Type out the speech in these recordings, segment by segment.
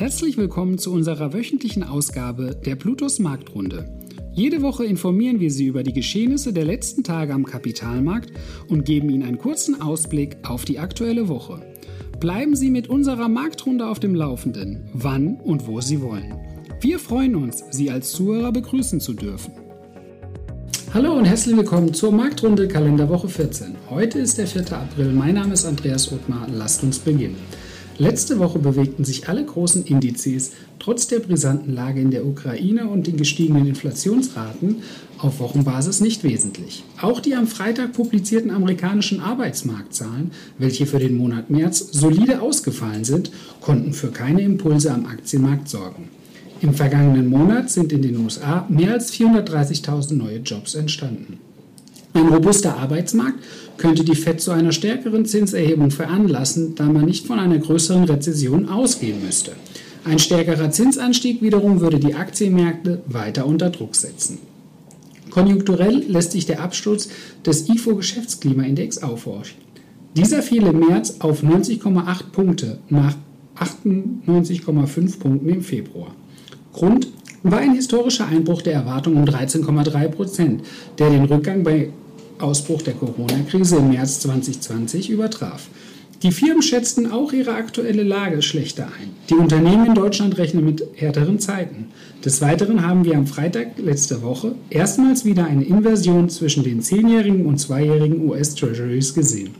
Herzlich willkommen zu unserer wöchentlichen Ausgabe der Plutos Marktrunde. Jede Woche informieren wir Sie über die Geschehnisse der letzten Tage am Kapitalmarkt und geben Ihnen einen kurzen Ausblick auf die aktuelle Woche. Bleiben Sie mit unserer Marktrunde auf dem Laufenden, wann und wo Sie wollen. Wir freuen uns, Sie als Zuhörer begrüßen zu dürfen. Hallo und herzlich willkommen zur Marktrunde Kalenderwoche 14. Heute ist der 4. April. Mein Name ist Andreas Othmar. Lasst uns beginnen. Letzte Woche bewegten sich alle großen Indizes trotz der brisanten Lage in der Ukraine und den gestiegenen Inflationsraten auf Wochenbasis nicht wesentlich. Auch die am Freitag publizierten amerikanischen Arbeitsmarktzahlen, welche für den Monat März solide ausgefallen sind, konnten für keine Impulse am Aktienmarkt sorgen. Im vergangenen Monat sind in den USA mehr als 430.000 neue Jobs entstanden. Ein robuster Arbeitsmarkt könnte die Fed zu einer stärkeren Zinserhebung veranlassen, da man nicht von einer größeren Rezession ausgehen müsste. Ein stärkerer Zinsanstieg wiederum würde die Aktienmärkte weiter unter Druck setzen. Konjunkturell lässt sich der Absturz des IFO-Geschäftsklimaindex aufhorchen. Dieser fiel im März auf 90,8 Punkte nach 98,5 Punkten im Februar. Grund war ein historischer Einbruch der Erwartung um 13,3 Prozent, der den Rückgang bei Ausbruch der Corona-Krise im März 2020 übertraf. Die Firmen schätzten auch ihre aktuelle Lage schlechter ein. Die Unternehmen in Deutschland rechnen mit härteren Zeiten. Des Weiteren haben wir am Freitag letzte Woche erstmals wieder eine Inversion zwischen den 10-jährigen und 2-jährigen US-Treasuries gesehen.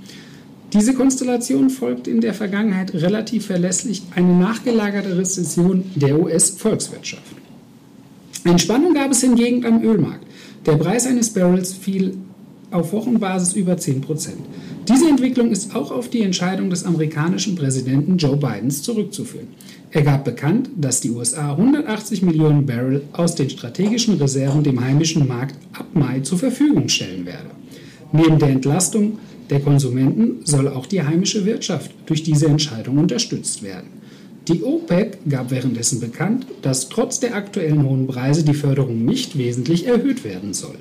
Diese Konstellation folgt in der Vergangenheit relativ verlässlich eine nachgelagerte Rezession der US-Volkswirtschaft. Entspannung gab es hingegen am Ölmarkt. Der Preis eines Barrels fiel auf Wochenbasis über 10 Prozent. Diese Entwicklung ist auch auf die Entscheidung des amerikanischen Präsidenten Joe Bidens zurückzuführen. Er gab bekannt, dass die USA 180 Millionen Barrel aus den strategischen Reserven dem heimischen Markt ab Mai zur Verfügung stellen werde. Neben der Entlastung der Konsumenten soll auch die heimische Wirtschaft durch diese Entscheidung unterstützt werden. Die OPEC gab währenddessen bekannt, dass trotz der aktuellen hohen Preise die Förderung nicht wesentlich erhöht werden soll.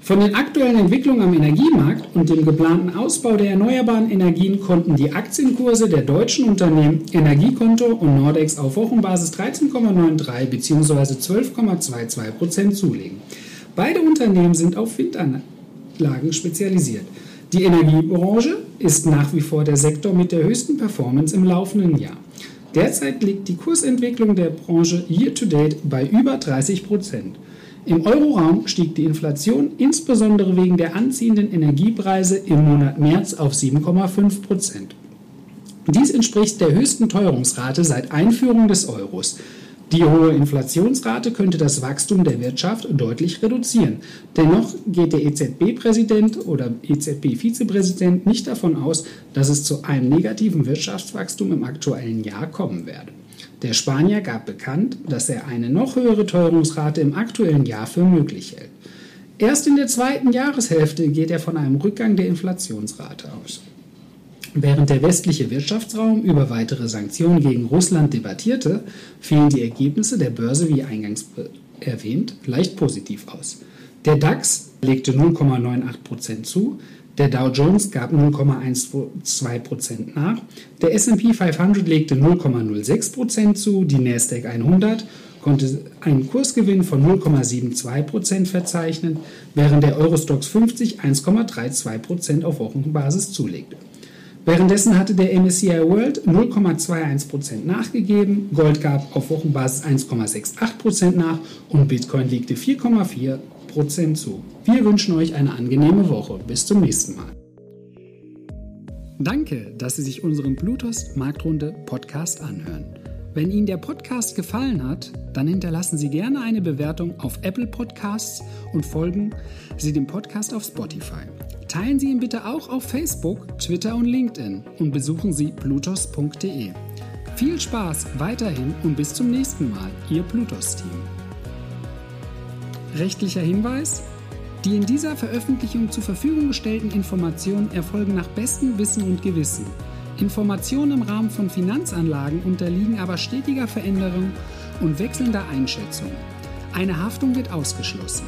Von den aktuellen Entwicklungen am Energiemarkt und dem geplanten Ausbau der erneuerbaren Energien konnten die Aktienkurse der deutschen Unternehmen Energiekonto und Nordex auf Wochenbasis 13,93 bzw. 12,22 Prozent zulegen. Beide Unternehmen sind auf Windanlagen spezialisiert. Die Energiebranche ist nach wie vor der Sektor mit der höchsten Performance im laufenden Jahr. Derzeit liegt die Kursentwicklung der Branche year-to-date bei über 30 Prozent. Im Euroraum stieg die Inflation insbesondere wegen der anziehenden Energiepreise im Monat März auf 7,5 Prozent. Dies entspricht der höchsten Teuerungsrate seit Einführung des Euros. Die hohe Inflationsrate könnte das Wachstum der Wirtschaft deutlich reduzieren. Dennoch geht der EZB-Präsident oder EZB-Vizepräsident nicht davon aus, dass es zu einem negativen Wirtschaftswachstum im aktuellen Jahr kommen werde. Der Spanier gab bekannt, dass er eine noch höhere Teuerungsrate im aktuellen Jahr für möglich hält. Erst in der zweiten Jahreshälfte geht er von einem Rückgang der Inflationsrate aus. Während der westliche Wirtschaftsraum über weitere Sanktionen gegen Russland debattierte, fielen die Ergebnisse der Börse, wie eingangs erwähnt, leicht positiv aus. Der DAX legte 0,98% zu, der Dow Jones gab 0,12% nach. Der SP 500 legte 0,06% zu. Die Nasdaq 100 konnte einen Kursgewinn von 0,72% verzeichnen, während der Eurostox 50 1,32% auf Wochenbasis zulegte. Währenddessen hatte der MSCI World 0,21% nachgegeben, Gold gab auf Wochenbasis 1,68% nach und Bitcoin legte 4,4 Prozent zu. Wir wünschen euch eine angenehme Woche. Bis zum nächsten Mal. Danke, dass Sie sich unseren Bluetooth Marktrunde Podcast anhören. Wenn Ihnen der Podcast gefallen hat, dann hinterlassen Sie gerne eine Bewertung auf Apple Podcasts und folgen Sie dem Podcast auf Spotify. Teilen Sie ihn bitte auch auf Facebook, Twitter und LinkedIn und besuchen Sie blutos.de. Viel Spaß weiterhin und bis zum nächsten Mal, Ihr Blutos-Team. Rechtlicher Hinweis. Die in dieser Veröffentlichung zur Verfügung gestellten Informationen erfolgen nach bestem Wissen und Gewissen. Informationen im Rahmen von Finanzanlagen unterliegen aber stetiger Veränderung und wechselnder Einschätzung. Eine Haftung wird ausgeschlossen.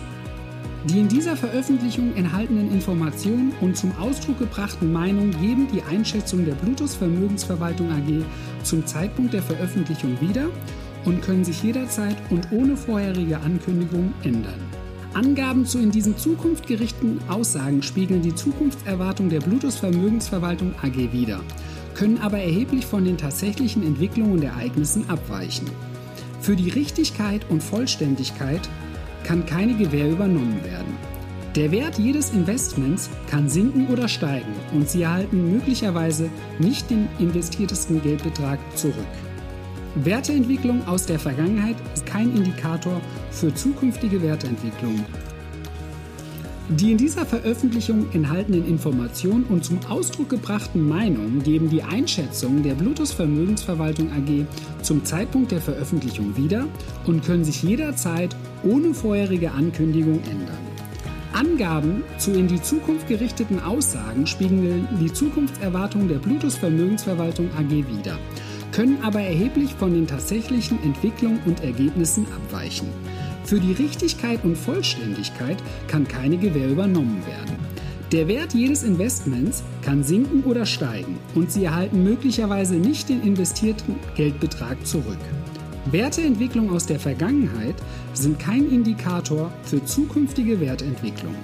Die in dieser Veröffentlichung enthaltenen Informationen und zum Ausdruck gebrachten Meinungen geben die Einschätzung der Bluetooth Vermögensverwaltung AG zum Zeitpunkt der Veröffentlichung wieder und können sich jederzeit und ohne vorherige Ankündigung ändern. Angaben zu in diesen Zukunft gerichteten Aussagen spiegeln die Zukunftserwartung der Bluetooth Vermögensverwaltung AG wider, können aber erheblich von den tatsächlichen Entwicklungen und Ereignissen abweichen. Für die Richtigkeit und Vollständigkeit kann keine Gewähr übernommen werden. Der Wert jedes Investments kann sinken oder steigen und Sie erhalten möglicherweise nicht den investiertesten Geldbetrag zurück. Werteentwicklung aus der Vergangenheit ist kein Indikator für zukünftige Werteentwicklung. Die in dieser Veröffentlichung enthaltenen Informationen und zum Ausdruck gebrachten Meinungen geben die Einschätzung der Bluetooth Vermögensverwaltung AG zum Zeitpunkt der Veröffentlichung wieder und können sich jederzeit ohne vorherige Ankündigung ändern. Angaben zu in die Zukunft gerichteten Aussagen spiegeln die Zukunftserwartungen der Bluetooth Vermögensverwaltung AG wider, können aber erheblich von den tatsächlichen Entwicklungen und Ergebnissen abweichen. Für die Richtigkeit und Vollständigkeit kann keine Gewähr übernommen werden. Der Wert jedes Investments kann sinken oder steigen und Sie erhalten möglicherweise nicht den investierten Geldbetrag zurück. Werteentwicklung aus der Vergangenheit sind kein Indikator für zukünftige Wertentwicklung.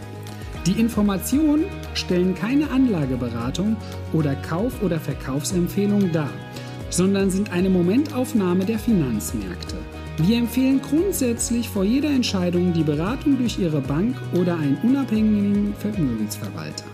Die Informationen stellen keine Anlageberatung oder Kauf- oder Verkaufsempfehlung dar, sondern sind eine Momentaufnahme der Finanzmärkte. Wir empfehlen grundsätzlich vor jeder Entscheidung die Beratung durch Ihre Bank oder einen unabhängigen Vermögensverwalter.